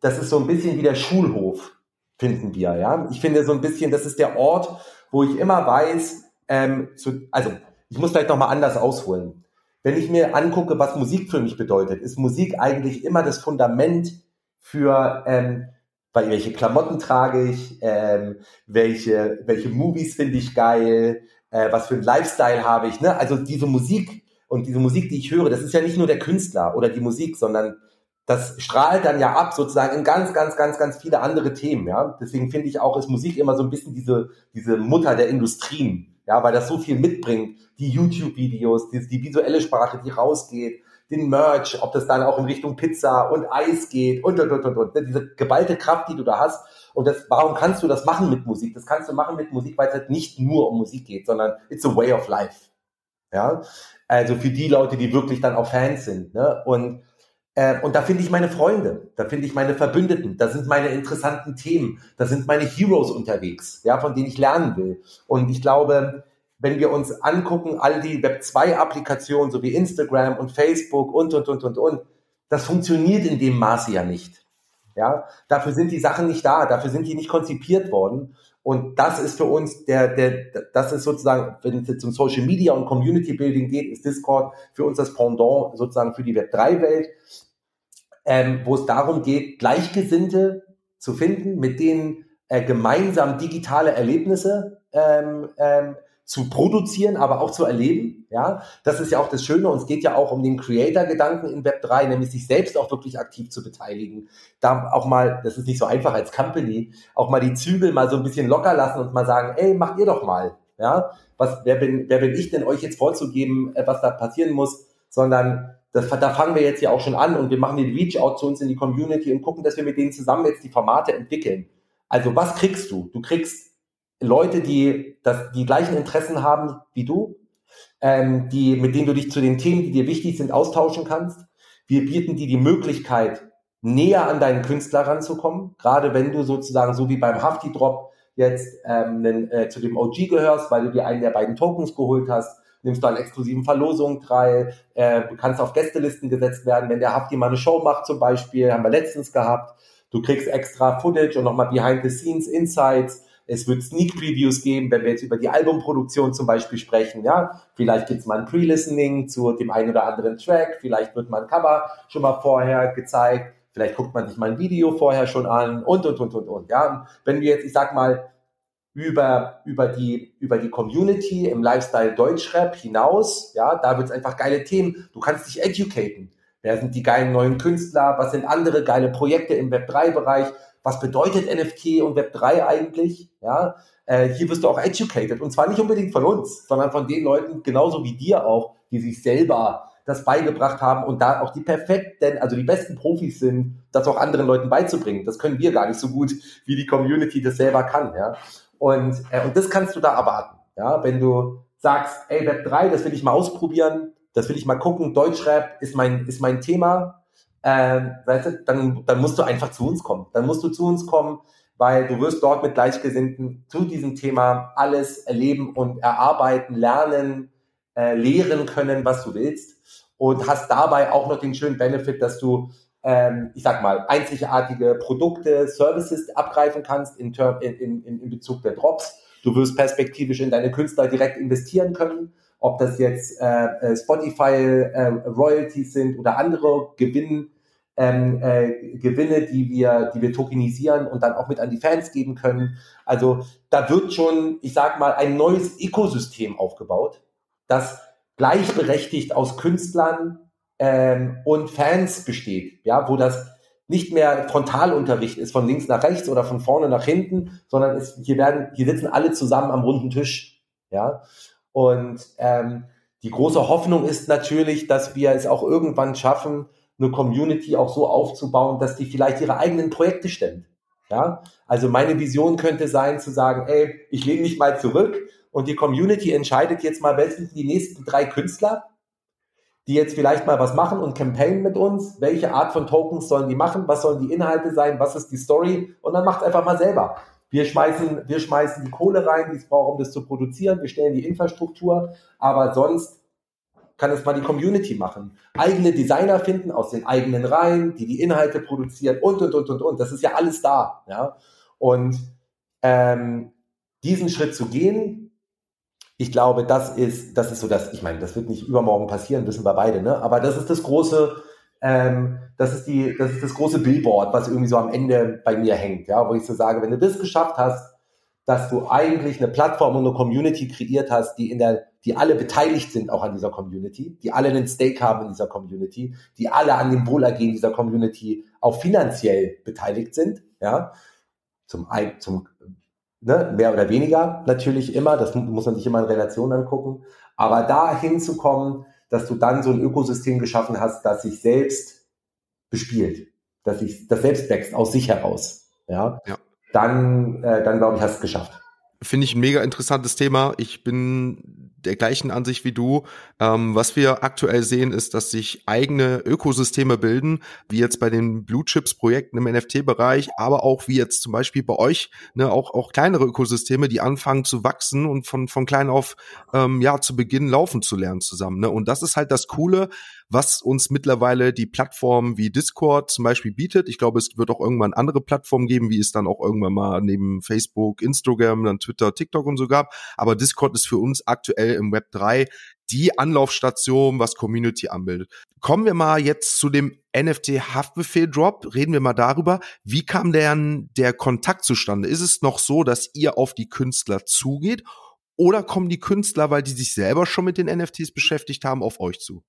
das ist so ein bisschen wie der Schulhof, finden wir. Ja, ich finde so ein bisschen, das ist der Ort, wo ich immer weiß, ähm, zu, also ich muss vielleicht nochmal anders ausholen. Wenn ich mir angucke, was Musik für mich bedeutet, ist Musik eigentlich immer das Fundament für, ähm, welche Klamotten trage ich, ähm, welche, welche Movies finde ich geil, äh, was für ein Lifestyle habe ich, ne? Also diese Musik und diese Musik, die ich höre, das ist ja nicht nur der Künstler oder die Musik, sondern das strahlt dann ja ab sozusagen in ganz, ganz, ganz, ganz viele andere Themen, ja. Deswegen finde ich auch, ist Musik immer so ein bisschen diese, diese Mutter der Industrien, ja, weil das so viel mitbringt. Die YouTube-Videos, die, die visuelle Sprache, die rausgeht, den Merch, ob das dann auch in Richtung Pizza und Eis geht und, und, und, und, und. Ne, diese geballte Kraft, die du da hast. Und das, warum kannst du das machen mit Musik? Das kannst du machen mit Musik, weil es halt nicht nur um Musik geht, sondern it's a way of life. Ja, also für die Leute, die wirklich dann auch Fans sind. Ne? Und äh, und da finde ich meine Freunde, da finde ich meine Verbündeten, da sind meine interessanten Themen, da sind meine Heroes unterwegs, ja, von denen ich lernen will. Und ich glaube, wenn wir uns angucken, all die Web2-Applikationen, so wie Instagram und Facebook und, und, und, und, und, das funktioniert in dem Maße ja nicht. Ja, dafür sind die Sachen nicht da, dafür sind die nicht konzipiert worden. Und das ist für uns der, der, das ist sozusagen, wenn es jetzt um Social Media und Community Building geht, ist Discord für uns das Pendant sozusagen für die Web 3 Welt, ähm, wo es darum geht, Gleichgesinnte zu finden, mit denen äh, gemeinsam digitale Erlebnisse ähm, ähm, zu produzieren, aber auch zu erleben. Ja, das ist ja auch das Schöne. Und es geht ja auch um den Creator-Gedanken in Web 3, nämlich sich selbst auch wirklich aktiv zu beteiligen. Da auch mal, das ist nicht so einfach als Company, auch mal die Zügel mal so ein bisschen locker lassen und mal sagen, ey, macht ihr doch mal. Ja, was, wer bin, wer bin ich denn euch jetzt vorzugeben, äh, was da passieren muss, sondern das, da fangen wir jetzt ja auch schon an und wir machen den Reach-out zu uns in die Community und gucken, dass wir mit denen zusammen jetzt die Formate entwickeln. Also was kriegst du? Du kriegst Leute, die das, die gleichen Interessen haben wie du, ähm, die, mit denen du dich zu den Themen, die dir wichtig sind, austauschen kannst. Wir bieten dir die Möglichkeit, näher an deinen Künstler ranzukommen, gerade wenn du sozusagen so wie beim Hafti Drop jetzt ähm, nen, äh, zu dem OG gehörst, weil du dir einen der beiden Tokens geholt hast, nimmst du an exklusiven Verlosungen teil, äh, kannst auf Gästelisten gesetzt werden, wenn der Hafti mal eine Show macht zum Beispiel, haben wir letztens gehabt, du kriegst extra Footage und nochmal Behind the Scenes Insights, es wird Sneak Previews geben, wenn wir jetzt über die Albumproduktion zum Beispiel sprechen. Ja, vielleicht gibt es mal ein Pre-Listening zu dem einen oder anderen Track. Vielleicht wird mal ein Cover schon mal vorher gezeigt. Vielleicht guckt man sich mal ein Video vorher schon an und, und, und, und, und. Ja, wenn wir jetzt, ich sag mal, über, über die, über die Community im Lifestyle Deutschrap hinaus, ja, da wird es einfach geile Themen. Du kannst dich educaten. Wer sind die geilen neuen Künstler? Was sind andere geile Projekte im Web3-Bereich? Was bedeutet NFT und Web3 eigentlich? Ja, äh, hier wirst du auch educated und zwar nicht unbedingt von uns, sondern von den Leuten genauso wie dir auch, die sich selber das beigebracht haben und da auch die perfekten, also die besten Profis sind, das auch anderen Leuten beizubringen. Das können wir gar nicht so gut, wie die Community das selber kann. Ja, und äh, und das kannst du da erwarten. Ja, wenn du sagst, ey Web 3, das will ich mal ausprobieren, das will ich mal gucken, Deutschrap ist mein ist mein Thema, äh, weißt du, dann, dann musst du einfach zu uns kommen. Dann musst du zu uns kommen, weil du wirst dort mit Gleichgesinnten zu diesem Thema alles erleben und erarbeiten, lernen, äh, lehren können, was du willst. Und hast dabei auch noch den schönen Benefit, dass du, ähm, ich sag mal, einzigartige Produkte, Services abgreifen kannst in, Term, in, in, in Bezug der Drops. Du wirst perspektivisch in deine Künstler direkt investieren können ob das jetzt äh, äh, Spotify äh, Royalties sind oder andere Gewinn, ähm, äh, Gewinne, die wir, die wir tokenisieren und dann auch mit an die Fans geben können. Also da wird schon, ich sag mal, ein neues Ökosystem aufgebaut, das gleichberechtigt aus Künstlern ähm, und Fans besteht, ja, wo das nicht mehr Frontalunterricht ist von links nach rechts oder von vorne nach hinten, sondern es, hier werden, hier sitzen alle zusammen am runden Tisch, ja. Und ähm, die große Hoffnung ist natürlich, dass wir es auch irgendwann schaffen, eine Community auch so aufzubauen, dass die vielleicht ihre eigenen Projekte stemmt. Ja, also meine Vision könnte sein zu sagen, ey, ich lehne mich mal zurück und die Community entscheidet jetzt mal, welche sind die nächsten drei Künstler, die jetzt vielleicht mal was machen und campaignen mit uns. Welche Art von Tokens sollen die machen? Was sollen die Inhalte sein? Was ist die Story? Und dann macht einfach mal selber. Wir schmeißen, wir schmeißen die Kohle rein, die es braucht, um das zu produzieren. Wir stellen die Infrastruktur. Aber sonst kann es mal die Community machen. Eigene Designer finden aus den eigenen Reihen, die die Inhalte produzieren und, und, und, und, und. Das ist ja alles da. Ja? Und ähm, diesen Schritt zu gehen, ich glaube, das ist, das ist so das, ich meine, das wird nicht übermorgen passieren, wissen wir beide, ne? Aber das ist das große, ähm, das ist die, das ist das große Billboard, was irgendwie so am Ende bei mir hängt, ja, wo ich so sage, wenn du das geschafft hast, dass du eigentlich eine Plattform und eine Community kreiert hast, die in der, die alle beteiligt sind auch an dieser Community, die alle einen Stake haben in dieser Community, die alle an dem Wohlergehen dieser Community auch finanziell beteiligt sind, ja. Zum, zum ne, mehr oder weniger natürlich immer, das muss man sich immer in Relation angucken, aber da hinzukommen, dass du dann so ein Ökosystem geschaffen hast, das sich selbst bespielt, dass sich das selbst wächst aus sich heraus, ja, ja. dann, äh, dann glaube ich, hast du es geschafft. Finde ich ein mega interessantes Thema. Ich bin der gleichen Ansicht wie du. Ähm, was wir aktuell sehen, ist, dass sich eigene Ökosysteme bilden, wie jetzt bei den Blue Chips Projekten im NFT-Bereich, aber auch wie jetzt zum Beispiel bei euch, ne, auch, auch kleinere Ökosysteme, die anfangen zu wachsen und von, von klein auf, ähm, ja, zu Beginn laufen zu lernen zusammen. Ne? Und das ist halt das Coole, was uns mittlerweile die Plattform wie Discord zum Beispiel bietet. Ich glaube, es wird auch irgendwann andere Plattformen geben, wie es dann auch irgendwann mal neben Facebook, Instagram, dann Twitter, TikTok und so gab. Aber Discord ist für uns aktuell im Web 3 die Anlaufstation, was Community anbildet. Kommen wir mal jetzt zu dem NFT-Haftbefehl-Drop. Reden wir mal darüber. Wie kam denn der Kontakt zustande? Ist es noch so, dass ihr auf die Künstler zugeht? Oder kommen die Künstler, weil die sich selber schon mit den NFTs beschäftigt haben, auf euch zu?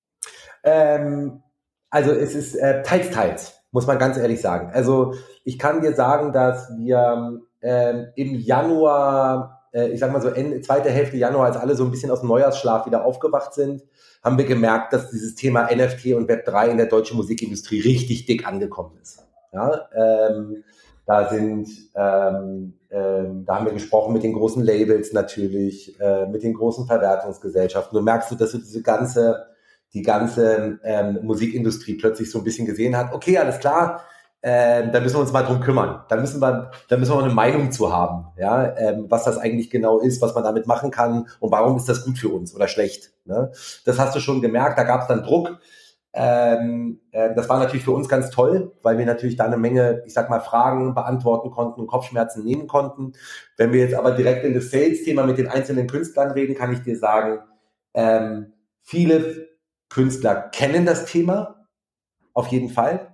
Ähm, also es ist äh, teils, teils, muss man ganz ehrlich sagen. Also ich kann dir sagen, dass wir ähm, im Januar, ich sag mal so Ende, zweite Hälfte Januar, als alle so ein bisschen aus dem Neujahrsschlaf wieder aufgewacht sind, haben wir gemerkt, dass dieses Thema NFT und Web3 in der deutschen Musikindustrie richtig dick angekommen ist. Ja, ähm, da sind, ähm, ähm, da haben wir gesprochen mit den großen Labels natürlich, äh, mit den großen Verwertungsgesellschaften. Du merkst dass du diese ganze die ganze ähm, Musikindustrie plötzlich so ein bisschen gesehen hat, okay, alles klar, ähm, da müssen wir uns mal drum kümmern. Da müssen wir, da müssen wir eine Meinung zu haben, ja, ähm, was das eigentlich genau ist, was man damit machen kann und warum ist das gut für uns oder schlecht. Ne? Das hast du schon gemerkt, da gab es dann Druck. Ähm, äh, das war natürlich für uns ganz toll, weil wir natürlich da eine Menge, ich sag mal, Fragen beantworten konnten und Kopfschmerzen nehmen konnten. Wenn wir jetzt aber direkt in das Sales-Thema mit den einzelnen Künstlern reden, kann ich dir sagen, ähm, viele Künstler kennen das Thema, auf jeden Fall.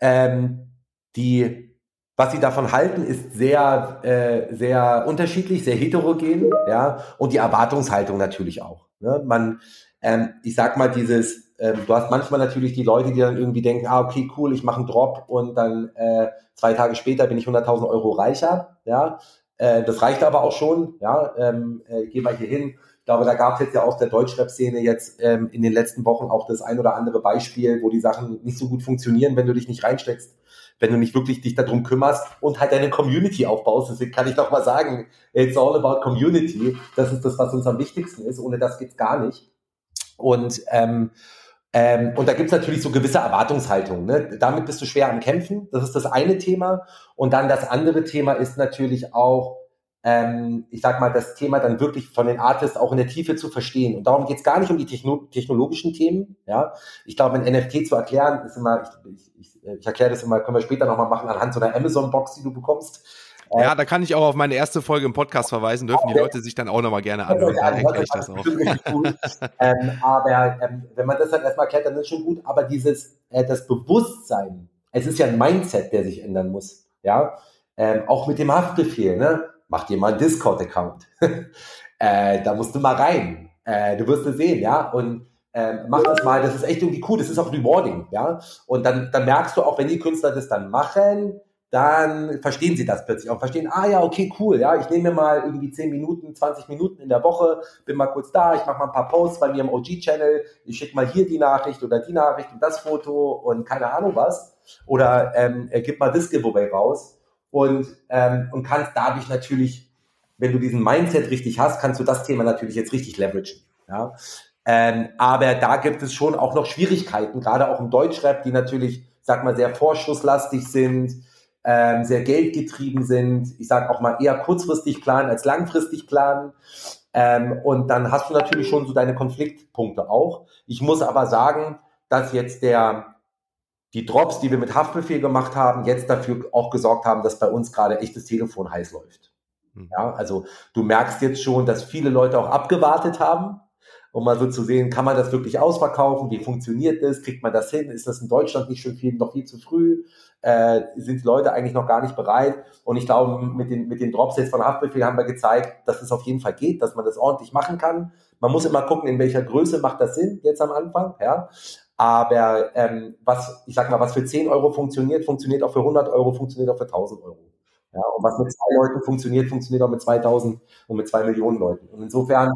Ähm, die, was sie davon halten, ist sehr, äh, sehr unterschiedlich, sehr heterogen, ja, und die Erwartungshaltung natürlich auch. Ne? Man, ähm, ich sag mal, dieses, ähm, du hast manchmal natürlich die Leute, die dann irgendwie denken, ah, okay, cool, ich mache einen Drop und dann äh, zwei Tage später bin ich 100.000 Euro reicher, ja. Äh, das reicht aber auch schon, ja. Ähm, äh, geh mal hier hin, glaube, da gab es jetzt ja aus der Deutschrap-Szene jetzt ähm, in den letzten Wochen auch das ein oder andere Beispiel, wo die Sachen nicht so gut funktionieren, wenn du dich nicht reinsteckst, wenn du nicht wirklich dich darum kümmerst und halt deine Community aufbaust. Deswegen kann ich doch mal sagen, it's all about Community. Das ist das, was uns am wichtigsten ist. Ohne das geht's gar nicht. Und ähm, ähm, und da gibt's natürlich so gewisse Erwartungshaltungen. Ne? Damit bist du schwer am Kämpfen. Das ist das eine Thema. Und dann das andere Thema ist natürlich auch, ähm, ich sag mal, das Thema dann wirklich von den Artists auch in der Tiefe zu verstehen. Und darum geht es gar nicht um die Techno technologischen Themen. Ja, ich glaube, ein NFT zu erklären ist immer, ich, ich, ich erkläre das immer, können wir später nochmal machen anhand so einer Amazon-Box, die du bekommst. Ja, da kann ich auch auf meine erste Folge im Podcast verweisen, dürfen okay. die Leute sich dann auch nochmal gerne anhören, dann erkläre ich das auch. ähm, aber ähm, wenn man das dann erstmal erklärt, dann ist schon gut, aber dieses, äh, das Bewusstsein, es ist ja ein Mindset, der sich ändern muss, ja, ähm, auch mit dem Haftbefehl, ne, mach dir mal einen Discord-Account. äh, da musst du mal rein. Äh, du wirst es sehen, ja. Und äh, mach das mal, das ist echt irgendwie cool, das ist auch rewarding, ja. Und dann, dann merkst du auch, wenn die Künstler das dann machen, dann verstehen sie das plötzlich auch. Verstehen, ah ja, okay, cool, ja, ich nehme mir mal irgendwie 10 Minuten, 20 Minuten in der Woche, bin mal kurz da, ich mache mal ein paar Posts bei mir im OG-Channel, ich schicke mal hier die Nachricht oder die Nachricht und das Foto und keine Ahnung was. Oder ähm, gib mal das Giveaway raus und, ähm, und kannst dadurch natürlich, wenn du diesen Mindset richtig hast, kannst du das Thema natürlich jetzt richtig leveragen. Ja? Ähm, aber da gibt es schon auch noch Schwierigkeiten, gerade auch im Deutschrap, die natürlich, sag mal, sehr vorschusslastig sind, ähm, sehr geldgetrieben sind. Ich sag auch mal eher kurzfristig planen als langfristig planen. Ähm, und dann hast du natürlich schon so deine Konfliktpunkte auch. Ich muss aber sagen, dass jetzt der, die Drops, die wir mit Haftbefehl gemacht haben, jetzt dafür auch gesorgt haben, dass bei uns gerade echt das Telefon heiß läuft. Mhm. Ja, also du merkst jetzt schon, dass viele Leute auch abgewartet haben um mal so zu sehen, kann man das wirklich ausverkaufen? Wie funktioniert das? Kriegt man das hin? Ist das in Deutschland nicht schon viel, noch viel zu früh? Äh, sind die Leute eigentlich noch gar nicht bereit? Und ich glaube, mit den, mit den Drops jetzt von Haftbefehl haben wir gezeigt, dass es auf jeden Fall geht, dass man das ordentlich machen kann. Man muss immer gucken, in welcher Größe macht das Sinn jetzt am Anfang, ja. Aber ähm, was, ich sag mal, was für 10 Euro funktioniert, funktioniert auch für 100 Euro, funktioniert auch für 1000 Euro. Ja, und was mit zwei Leuten funktioniert, funktioniert auch mit 2000 und mit zwei Millionen Leuten. Und insofern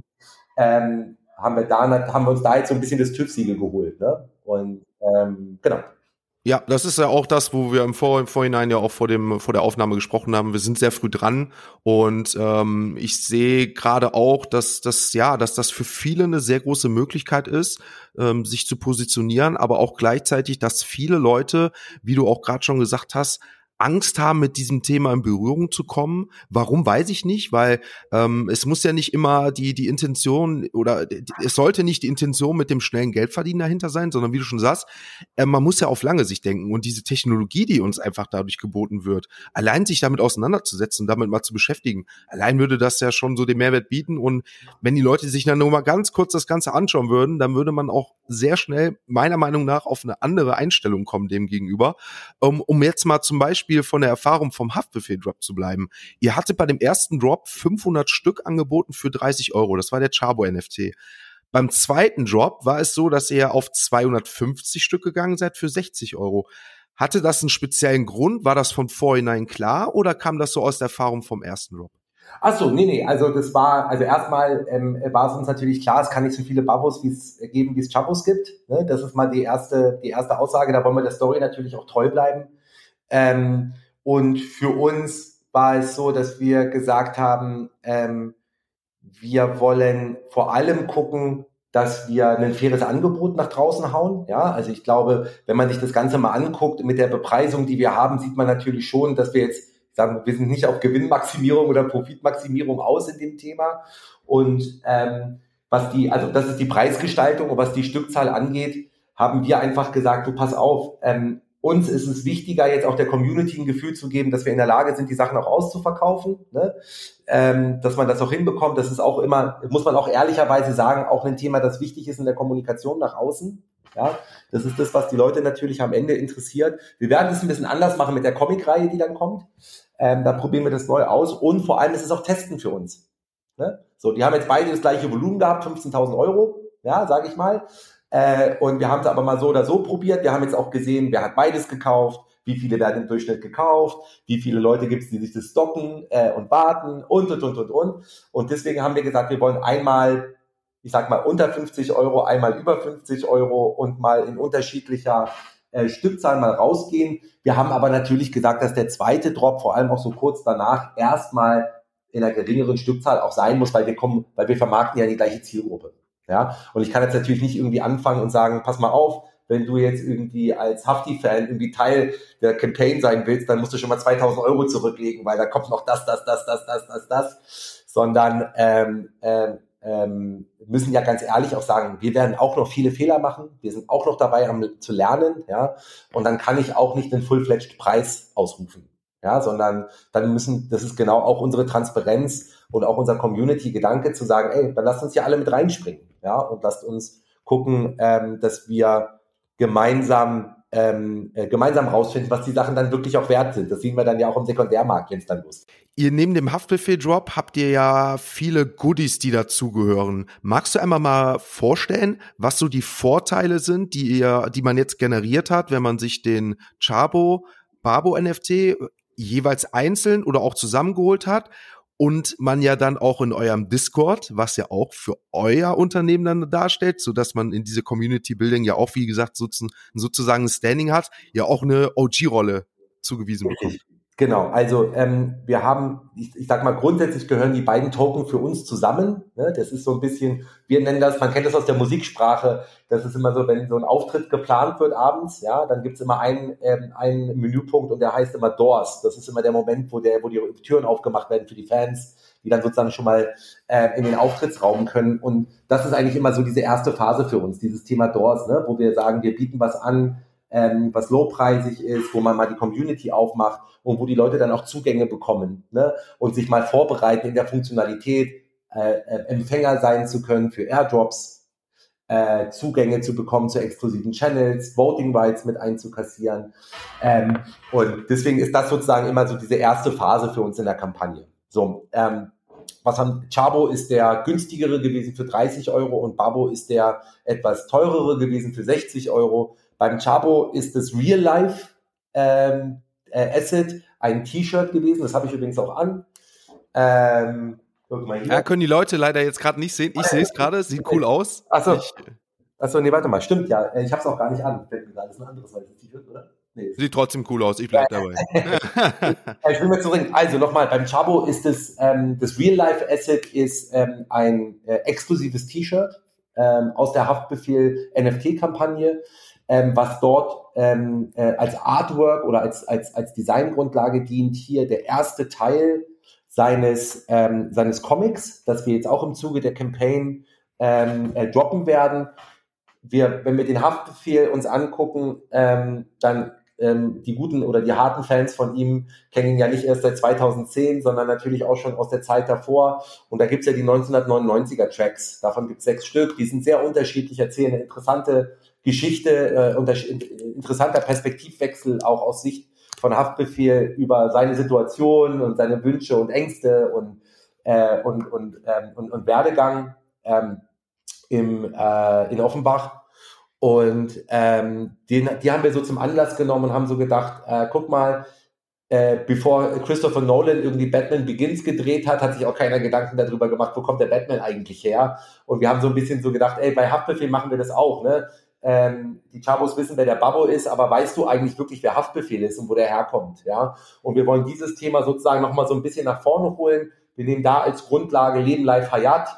ähm, haben wir da, haben wir uns da jetzt so ein bisschen das TÜV-Siegel geholt. Ne? Und ähm, genau. Ja, das ist ja auch das, wo wir im, Vor im Vorhinein ja auch vor dem vor der Aufnahme gesprochen haben. Wir sind sehr früh dran und ähm, ich sehe gerade auch, dass das ja, dass das für viele eine sehr große Möglichkeit ist, ähm, sich zu positionieren, aber auch gleichzeitig, dass viele Leute, wie du auch gerade schon gesagt hast, Angst haben, mit diesem Thema in Berührung zu kommen. Warum weiß ich nicht, weil ähm, es muss ja nicht immer die die Intention oder es sollte nicht die Intention mit dem schnellen Geldverdienen dahinter sein, sondern wie du schon sagst, äh, man muss ja auf lange Sicht denken und diese Technologie, die uns einfach dadurch geboten wird, allein sich damit auseinanderzusetzen, damit mal zu beschäftigen, allein würde das ja schon so den Mehrwert bieten und wenn die Leute sich dann nur mal ganz kurz das Ganze anschauen würden, dann würde man auch sehr schnell meiner Meinung nach auf eine andere Einstellung kommen dem gegenüber, um, um jetzt mal zum Beispiel Beispiel von der Erfahrung vom Haftbefehl-Drop zu bleiben. Ihr hattet bei dem ersten Drop 500 Stück angeboten für 30 Euro. Das war der Chabo-NFT. Beim zweiten Drop war es so, dass ihr auf 250 Stück gegangen seid für 60 Euro. Hatte das einen speziellen Grund? War das von vorhinein klar oder kam das so aus der Erfahrung vom ersten Drop? Ach so, nee, nee, also das war, also erstmal ähm, war es uns natürlich klar, es kann nicht so viele Babos wie es geben, wie es Chabos gibt. Ne? Das ist mal die erste, die erste Aussage, da wollen wir der Story natürlich auch treu bleiben. Ähm, und für uns war es so, dass wir gesagt haben, ähm, wir wollen vor allem gucken, dass wir ein faires Angebot nach draußen hauen. Ja, also ich glaube, wenn man sich das Ganze mal anguckt mit der Bepreisung, die wir haben, sieht man natürlich schon, dass wir jetzt sagen, wir sind nicht auf Gewinnmaximierung oder Profitmaximierung aus in dem Thema. Und ähm, was die, also das ist die Preisgestaltung und was die Stückzahl angeht, haben wir einfach gesagt, du pass auf, ähm, uns ist es wichtiger, jetzt auch der Community ein Gefühl zu geben, dass wir in der Lage sind, die Sachen auch auszuverkaufen, ne? ähm, dass man das auch hinbekommt. Das ist auch immer, muss man auch ehrlicherweise sagen, auch ein Thema, das wichtig ist in der Kommunikation nach außen. Ja, das ist das, was die Leute natürlich am Ende interessiert. Wir werden das ein bisschen anders machen mit der Comic-Reihe, die dann kommt. Ähm, da probieren wir das neu aus und vor allem ist es auch Testen für uns. Ne? So, die haben jetzt beide das gleiche Volumen gehabt, 15.000 Euro, ja, sage ich mal. Äh, und wir haben es aber mal so oder so probiert. Wir haben jetzt auch gesehen, wer hat beides gekauft, wie viele werden im Durchschnitt gekauft, wie viele Leute gibt es, die sich das stocken äh, und warten und, und, und, und, und. Und deswegen haben wir gesagt, wir wollen einmal, ich sag mal, unter 50 Euro, einmal über 50 Euro und mal in unterschiedlicher äh, Stückzahl mal rausgehen. Wir haben aber natürlich gesagt, dass der zweite Drop, vor allem auch so kurz danach, erstmal in einer geringeren Stückzahl auch sein muss, weil wir kommen, weil wir vermarkten ja die gleiche Zielgruppe. Ja, und ich kann jetzt natürlich nicht irgendwie anfangen und sagen, pass mal auf, wenn du jetzt irgendwie als Hafti-Fan irgendwie Teil der Campaign sein willst, dann musst du schon mal 2000 Euro zurücklegen, weil da kommt noch das, das, das, das, das, das, das, sondern ähm, ähm, ähm, müssen ja ganz ehrlich auch sagen, wir werden auch noch viele Fehler machen, wir sind auch noch dabei am, zu lernen, ja, und dann kann ich auch nicht den full-fledged Preis ausrufen, ja, sondern dann müssen, das ist genau auch unsere Transparenz und auch unser Community-Gedanke zu sagen, ey, dann lasst uns ja alle mit reinspringen ja, und lasst uns gucken, ähm, dass wir gemeinsam ähm, äh, gemeinsam rausfinden, was die Sachen dann wirklich auch wert sind. Das sehen wir dann ja auch im Sekundärmarkt, wenn es dann losgeht. Ihr neben dem Haftbefehl-Drop habt ihr ja viele Goodies, die dazugehören. Magst du einmal mal vorstellen, was so die Vorteile sind, die ihr, die man jetzt generiert hat, wenn man sich den Chabo Babo NFT jeweils einzeln oder auch zusammengeholt hat und man ja dann auch in eurem Discord, was ja auch für euer Unternehmen dann darstellt, so dass man in diese Community Building ja auch, wie gesagt, sozusagen ein Standing hat, ja auch eine OG-Rolle zugewiesen bekommt. Genau, also ähm, wir haben, ich, ich sag mal, grundsätzlich gehören die beiden Token für uns zusammen. Ne? Das ist so ein bisschen, wir nennen das, man kennt das aus der Musiksprache, das ist immer so, wenn so ein Auftritt geplant wird abends, ja, dann gibt's immer einen, ähm, einen Menüpunkt und der heißt immer Doors. Das ist immer der Moment, wo, der, wo die Türen aufgemacht werden für die Fans, die dann sozusagen schon mal äh, in den Auftrittsraum können. Und das ist eigentlich immer so diese erste Phase für uns, dieses Thema Doors, ne? wo wir sagen, wir bieten was an, ähm, was lowpreisig ist, wo man mal die Community aufmacht und wo die Leute dann auch Zugänge bekommen ne? und sich mal vorbereiten in der Funktionalität, äh, äh, Empfänger sein zu können für Airdrops äh, Zugänge zu bekommen zu exklusiven Channels, Voting Rights mit einzukassieren. Ähm, und deswegen ist das sozusagen immer so diese erste Phase für uns in der Kampagne. So, ähm, was haben, Chabo ist der günstigere gewesen für 30 Euro und Babo ist der etwas teurere gewesen für 60 Euro. Beim Chabo ist das Real Life ähm, äh, Asset ein T-Shirt gewesen, das habe ich übrigens auch an. Ähm, ja, können die Leute leider jetzt gerade nicht sehen. Ich sehe es gerade, es sieht cool aus. Achso. Achso, nee, warte mal, stimmt ja. Ich habe es auch gar nicht an. Das ist ein anderes weißes T-Shirt, oder? Nee. Sieht trotzdem cool aus, ich bleibe dabei. ich will mir zurück. Also nochmal, beim Chabo ist es, ähm, das Real-Life-Asset ist ähm, ein äh, exklusives T-Shirt ähm, aus der Haftbefehl NFT-Kampagne, ähm, was dort ähm, äh, als Artwork oder als, als, als Designgrundlage dient. Hier der erste Teil seines, ähm, seines Comics, das wir jetzt auch im Zuge der Campaign ähm, äh, droppen werden. Wir, wenn wir den Haftbefehl uns angucken, ähm, dann ähm, die guten oder die harten Fans von ihm kennen ihn ja nicht erst seit 2010, sondern natürlich auch schon aus der Zeit davor. Und da gibt's ja die 1999er Tracks. Davon gibt's sechs Stück. Die sind sehr unterschiedlich, erzählen eine interessante Geschichte, äh, unter, interessanter Perspektivwechsel auch aus Sicht von Haftbefehl über seine Situation und seine Wünsche und Ängste und, äh, und, und, ähm, und, und Werdegang ähm, im, äh, in Offenbach. Und ähm, den, die haben wir so zum Anlass genommen und haben so gedacht, äh, guck mal, äh, bevor Christopher Nolan irgendwie Batman Begins gedreht hat, hat sich auch keiner Gedanken darüber gemacht, wo kommt der Batman eigentlich her? Und wir haben so ein bisschen so gedacht, ey, bei Haftbefehl machen wir das auch, ne? Ähm, die Chabos wissen, wer der Babbo ist, aber weißt du eigentlich wirklich, wer Haftbefehl ist und wo der herkommt, ja? Und wir wollen dieses Thema sozusagen nochmal so ein bisschen nach vorne holen. Wir nehmen da als Grundlage Leben Live Hayat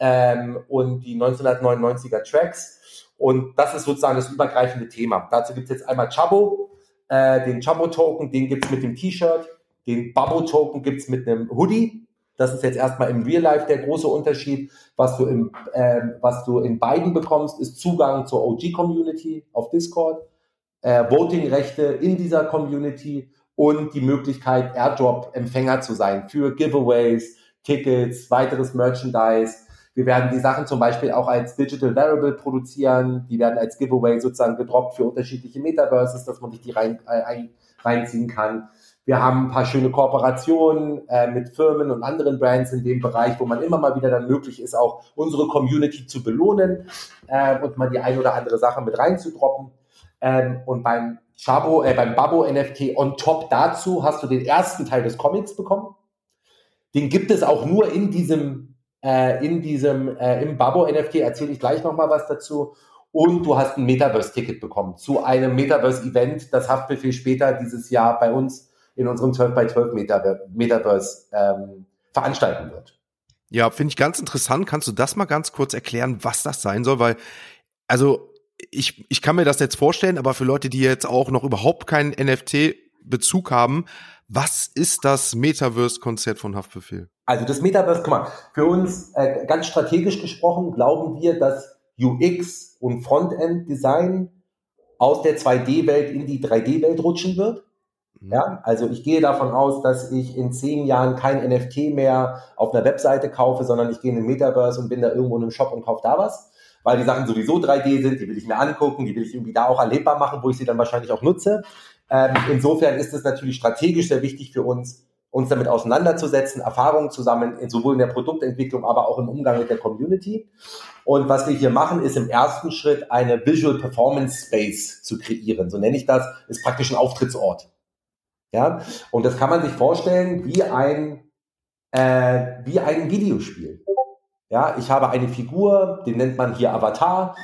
ähm, und die 1999er Tracks und das ist sozusagen das übergreifende Thema. Dazu gibt es jetzt einmal Chabo, äh, den Chabo-Token, den gibt es mit dem T-Shirt, den Babbo-Token gibt es mit einem Hoodie. Das ist jetzt erstmal im Real Life der große Unterschied. Was du, im, äh, was du in beiden bekommst, ist Zugang zur OG-Community auf Discord, äh, Voting-Rechte in dieser Community und die Möglichkeit, Airdrop-Empfänger zu sein für Giveaways, Tickets, weiteres Merchandise wir werden die Sachen zum Beispiel auch als Digital Variable produzieren. Die werden als Giveaway sozusagen gedroppt für unterschiedliche Metaverses, dass man sich die rein, äh, ein, reinziehen kann. Wir haben ein paar schöne Kooperationen äh, mit Firmen und anderen Brands in dem Bereich, wo man immer mal wieder dann möglich ist, auch unsere Community zu belohnen äh, und mal die ein oder andere Sache mit reinzudroppen. Ähm, und beim Chabo, äh, beim Babo NFT on top dazu hast du den ersten Teil des Comics bekommen. Den gibt es auch nur in diesem äh, in diesem, äh, im Babo-NFT erzähle ich gleich nochmal was dazu. Und du hast ein Metaverse-Ticket bekommen zu einem Metaverse-Event, das Haftbefehl später dieses Jahr bei uns in unserem 12 by 12 Metaverse ähm, veranstalten wird. Ja, finde ich ganz interessant. Kannst du das mal ganz kurz erklären, was das sein soll? Weil, also ich, ich kann mir das jetzt vorstellen, aber für Leute, die jetzt auch noch überhaupt keinen NFT-Bezug haben, was ist das Metaverse-Konzept von Haftbefehl? Also das Metaverse, guck mal, für uns äh, ganz strategisch gesprochen glauben wir, dass UX und Frontend-Design aus der 2D-Welt in die 3D-Welt rutschen wird. Ja, also ich gehe davon aus, dass ich in zehn Jahren kein NFT mehr auf einer Webseite kaufe, sondern ich gehe in den Metaverse und bin da irgendwo in einem Shop und kaufe da was, weil die Sachen sowieso 3D sind, die will ich mir angucken, die will ich irgendwie da auch erlebbar machen, wo ich sie dann wahrscheinlich auch nutze. Ähm, insofern ist es natürlich strategisch sehr wichtig für uns, uns damit auseinanderzusetzen, Erfahrungen zu sammeln, sowohl in der Produktentwicklung, aber auch im Umgang mit der Community. Und was wir hier machen, ist im ersten Schritt eine Visual Performance Space zu kreieren. So nenne ich das, ist praktisch ein Auftrittsort. Ja, und das kann man sich vorstellen wie ein, äh, wie ein Videospiel. Ja, ich habe eine Figur, den nennt man hier Avatar,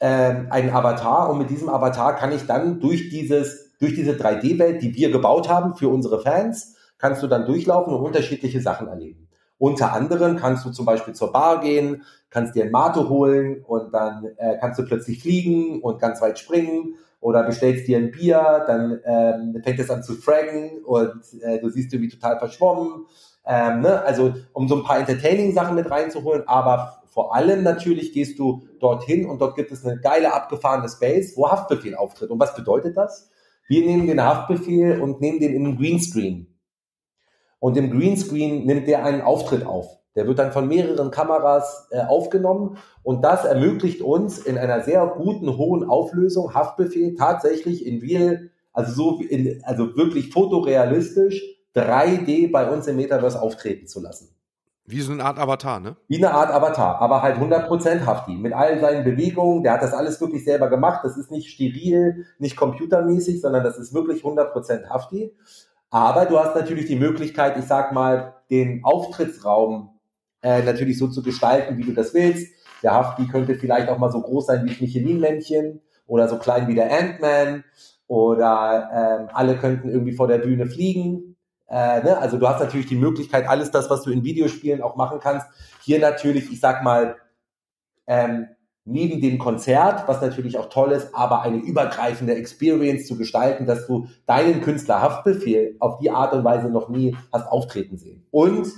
äh, einen Avatar und mit diesem Avatar kann ich dann durch dieses, durch diese 3D-Welt, die wir gebaut haben für unsere Fans, kannst du dann durchlaufen und unterschiedliche Sachen erleben. Unter anderem kannst du zum Beispiel zur Bar gehen, kannst dir ein Mate holen und dann äh, kannst du plötzlich fliegen und ganz weit springen oder bestellst dir ein Bier, dann ähm, fängt es an zu fraggen und äh, du siehst irgendwie total verschwommen. Ähm, ne? Also um so ein paar Entertaining-Sachen mit reinzuholen, aber vor allem natürlich gehst du dorthin und dort gibt es eine geile abgefahrene Space, wo Haftbefehl auftritt. Und was bedeutet das? Wir nehmen den Haftbefehl und nehmen den in den Greenscreen. Und im Greenscreen nimmt der einen Auftritt auf. Der wird dann von mehreren Kameras äh, aufgenommen und das ermöglicht uns in einer sehr guten, hohen Auflösung Haftbefehl tatsächlich in real, also so in, also wirklich fotorealistisch 3D bei uns im Metaverse auftreten zu lassen. Wie so eine Art Avatar, ne? Wie eine Art Avatar, aber halt 100% Hafti. Mit all seinen Bewegungen, der hat das alles wirklich selber gemacht. Das ist nicht steril, nicht computermäßig, sondern das ist wirklich 100% Hafti. Aber du hast natürlich die Möglichkeit, ich sag mal, den Auftrittsraum äh, natürlich so zu gestalten, wie du das willst. Der Hafti könnte vielleicht auch mal so groß sein wie Michelin-Männchen oder so klein wie der Ant-Man oder ähm, alle könnten irgendwie vor der Bühne fliegen äh, ne? Also du hast natürlich die Möglichkeit, alles das, was du in Videospielen auch machen kannst, hier natürlich, ich sag mal, ähm, neben dem Konzert, was natürlich auch toll ist, aber eine übergreifende Experience zu gestalten, dass du deinen Künstler Haftbefehl auf die Art und Weise noch nie hast auftreten sehen. Und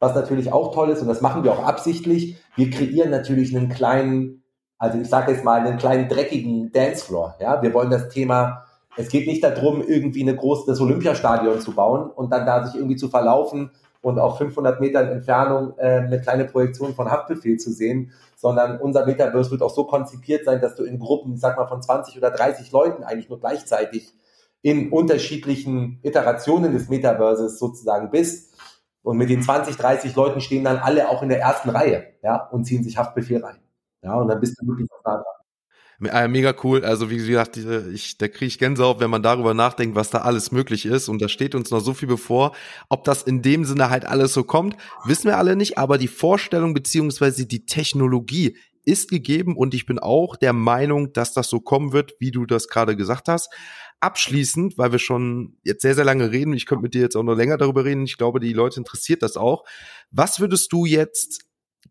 was natürlich auch toll ist, und das machen wir auch absichtlich, wir kreieren natürlich einen kleinen, also ich sage jetzt mal, einen kleinen dreckigen Dancefloor. Ja, wir wollen das Thema es geht nicht darum, irgendwie eine große, das Olympiastadion zu bauen und dann da sich irgendwie zu verlaufen und auf 500 Metern Entfernung äh, eine kleine Projektion von Haftbefehl zu sehen, sondern unser Metaverse wird auch so konzipiert sein, dass du in Gruppen, sag mal, von 20 oder 30 Leuten eigentlich nur gleichzeitig in unterschiedlichen Iterationen des Metaverses sozusagen bist. Und mit den 20, 30 Leuten stehen dann alle auch in der ersten Reihe, ja, und ziehen sich Haftbefehl rein. Ja, und dann bist du wirklich auch da dran. Äh, mega cool. Also wie gesagt, ich, da kriege ich Gänsehaut, wenn man darüber nachdenkt, was da alles möglich ist. Und da steht uns noch so viel bevor. Ob das in dem Sinne halt alles so kommt, wissen wir alle nicht. Aber die Vorstellung beziehungsweise die Technologie ist gegeben und ich bin auch der Meinung, dass das so kommen wird, wie du das gerade gesagt hast. Abschließend, weil wir schon jetzt sehr, sehr lange reden, ich könnte mit dir jetzt auch noch länger darüber reden, ich glaube, die Leute interessiert das auch. Was würdest du jetzt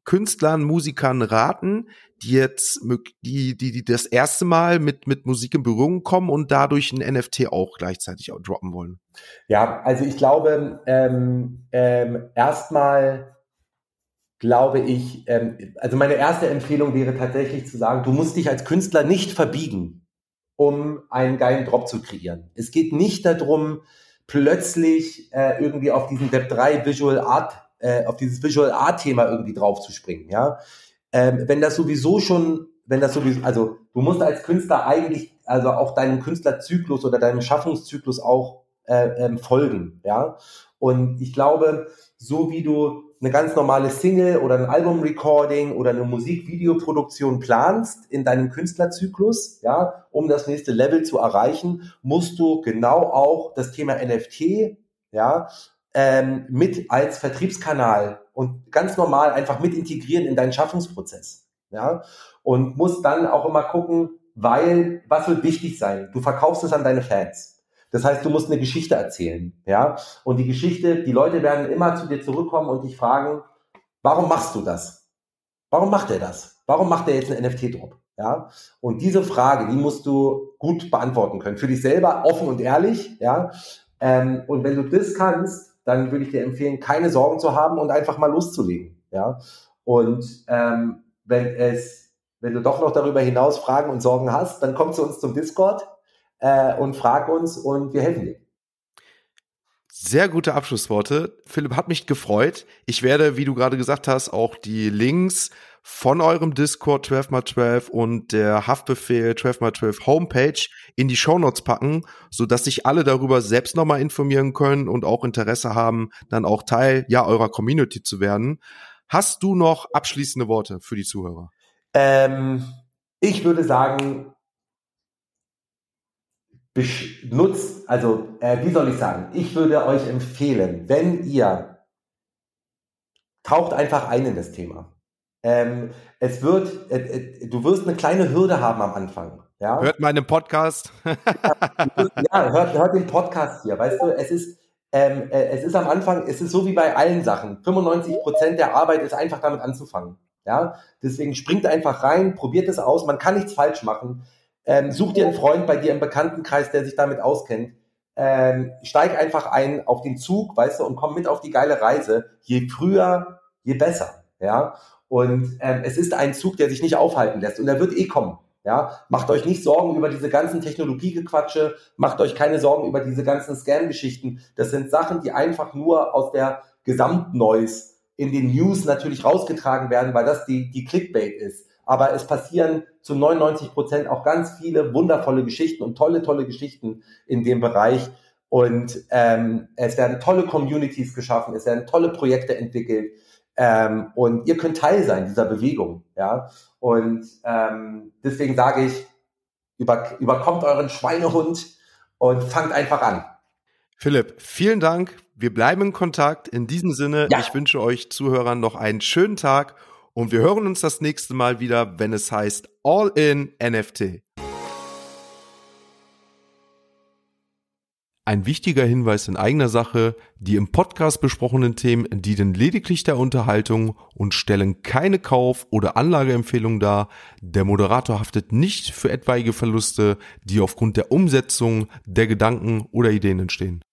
Künstlern, Musikern raten, die jetzt, die, die, die das erste Mal mit, mit Musik in Berührung kommen und dadurch ein NFT auch gleichzeitig auch droppen wollen? Ja, also ich glaube, ähm, ähm, erstmal glaube ich, ähm, also meine erste Empfehlung wäre tatsächlich zu sagen, du musst dich als Künstler nicht verbiegen, um einen geilen Drop zu kreieren. Es geht nicht darum, plötzlich äh, irgendwie auf diesen Web3 Visual Art äh, auf dieses Visual Art Thema irgendwie drauf zu springen, ja. Ähm, wenn das sowieso schon, wenn das sowieso, also du musst als Künstler eigentlich, also auch deinem Künstlerzyklus oder deinem Schaffungszyklus auch äh, ähm, folgen, ja. Und ich glaube, so wie du eine ganz normale Single oder ein Album-Recording oder eine Musikvideoproduktion planst in deinem Künstlerzyklus, ja, um das nächste Level zu erreichen, musst du genau auch das Thema NFT, ja, ähm, mit als Vertriebskanal und ganz normal einfach mit integrieren in deinen Schaffungsprozess. Ja? Und musst dann auch immer gucken, weil, was wird wichtig sein? Du verkaufst es an deine Fans. Das heißt, du musst eine Geschichte erzählen, ja. Und die Geschichte, die Leute werden immer zu dir zurückkommen und dich fragen, warum machst du das? Warum macht er das? Warum macht er jetzt einen NFT-Drop? Ja. Und diese Frage, die musst du gut beantworten können. Für dich selber offen und ehrlich, ja. Ähm, und wenn du das kannst, dann würde ich dir empfehlen, keine Sorgen zu haben und einfach mal loszulegen. Ja? Und ähm, wenn es, wenn du doch noch darüber hinaus Fragen und Sorgen hast, dann komm zu uns zum Discord äh, und frag uns und wir helfen dir. Sehr gute Abschlussworte. Philipp hat mich gefreut. Ich werde, wie du gerade gesagt hast, auch die Links von eurem Discord 12x12 und der Haftbefehl 12x12 Homepage in die Shownotes packen, so dass sich alle darüber selbst nochmal informieren können und auch Interesse haben, dann auch Teil ja eurer Community zu werden. Hast du noch abschließende Worte für die Zuhörer? Ähm, ich würde sagen, nutzt, also äh, wie soll ich sagen, ich würde euch empfehlen, wenn ihr taucht einfach ein in das Thema. Ähm, es wird, äh, äh, du wirst eine kleine Hürde haben am Anfang. Ja? Hört meinen Podcast. ja, hört, hört den Podcast hier. Weißt du, es ist, ähm, äh, es ist am Anfang, es ist so wie bei allen Sachen. 95 Prozent der Arbeit ist einfach damit anzufangen. Ja, deswegen springt einfach rein, probiert es aus. Man kann nichts falsch machen. Ähm, such dir einen Freund bei dir im Bekanntenkreis, der sich damit auskennt. Ähm, steig einfach ein auf den Zug, weißt du, und komm mit auf die geile Reise. Je früher, je besser. Ja, und ähm, es ist ein Zug, der sich nicht aufhalten lässt und der wird eh kommen. Ja, macht euch nicht Sorgen über diese ganzen Technologiegequatsche, macht euch keine Sorgen über diese ganzen Scam-Geschichten. Das sind Sachen, die einfach nur aus der Gesamtnoise in den News natürlich rausgetragen werden, weil das die, die Clickbait ist. Aber es passieren zu 99 Prozent auch ganz viele wundervolle Geschichten und tolle, tolle Geschichten in dem Bereich. Und ähm, es werden tolle Communities geschaffen, es werden tolle Projekte entwickelt. Ähm, und ihr könnt Teil sein dieser Bewegung. Ja? Und ähm, deswegen sage ich, über, überkommt euren Schweinehund und fangt einfach an. Philipp, vielen Dank. Wir bleiben in Kontakt. In diesem Sinne, ja. ich wünsche euch Zuhörern noch einen schönen Tag und wir hören uns das nächste Mal wieder, wenn es heißt All in NFT. Ein wichtiger Hinweis in eigener Sache, die im Podcast besprochenen Themen dienen lediglich der Unterhaltung und stellen keine Kauf- oder Anlageempfehlung dar. Der Moderator haftet nicht für etwaige Verluste, die aufgrund der Umsetzung der Gedanken oder Ideen entstehen.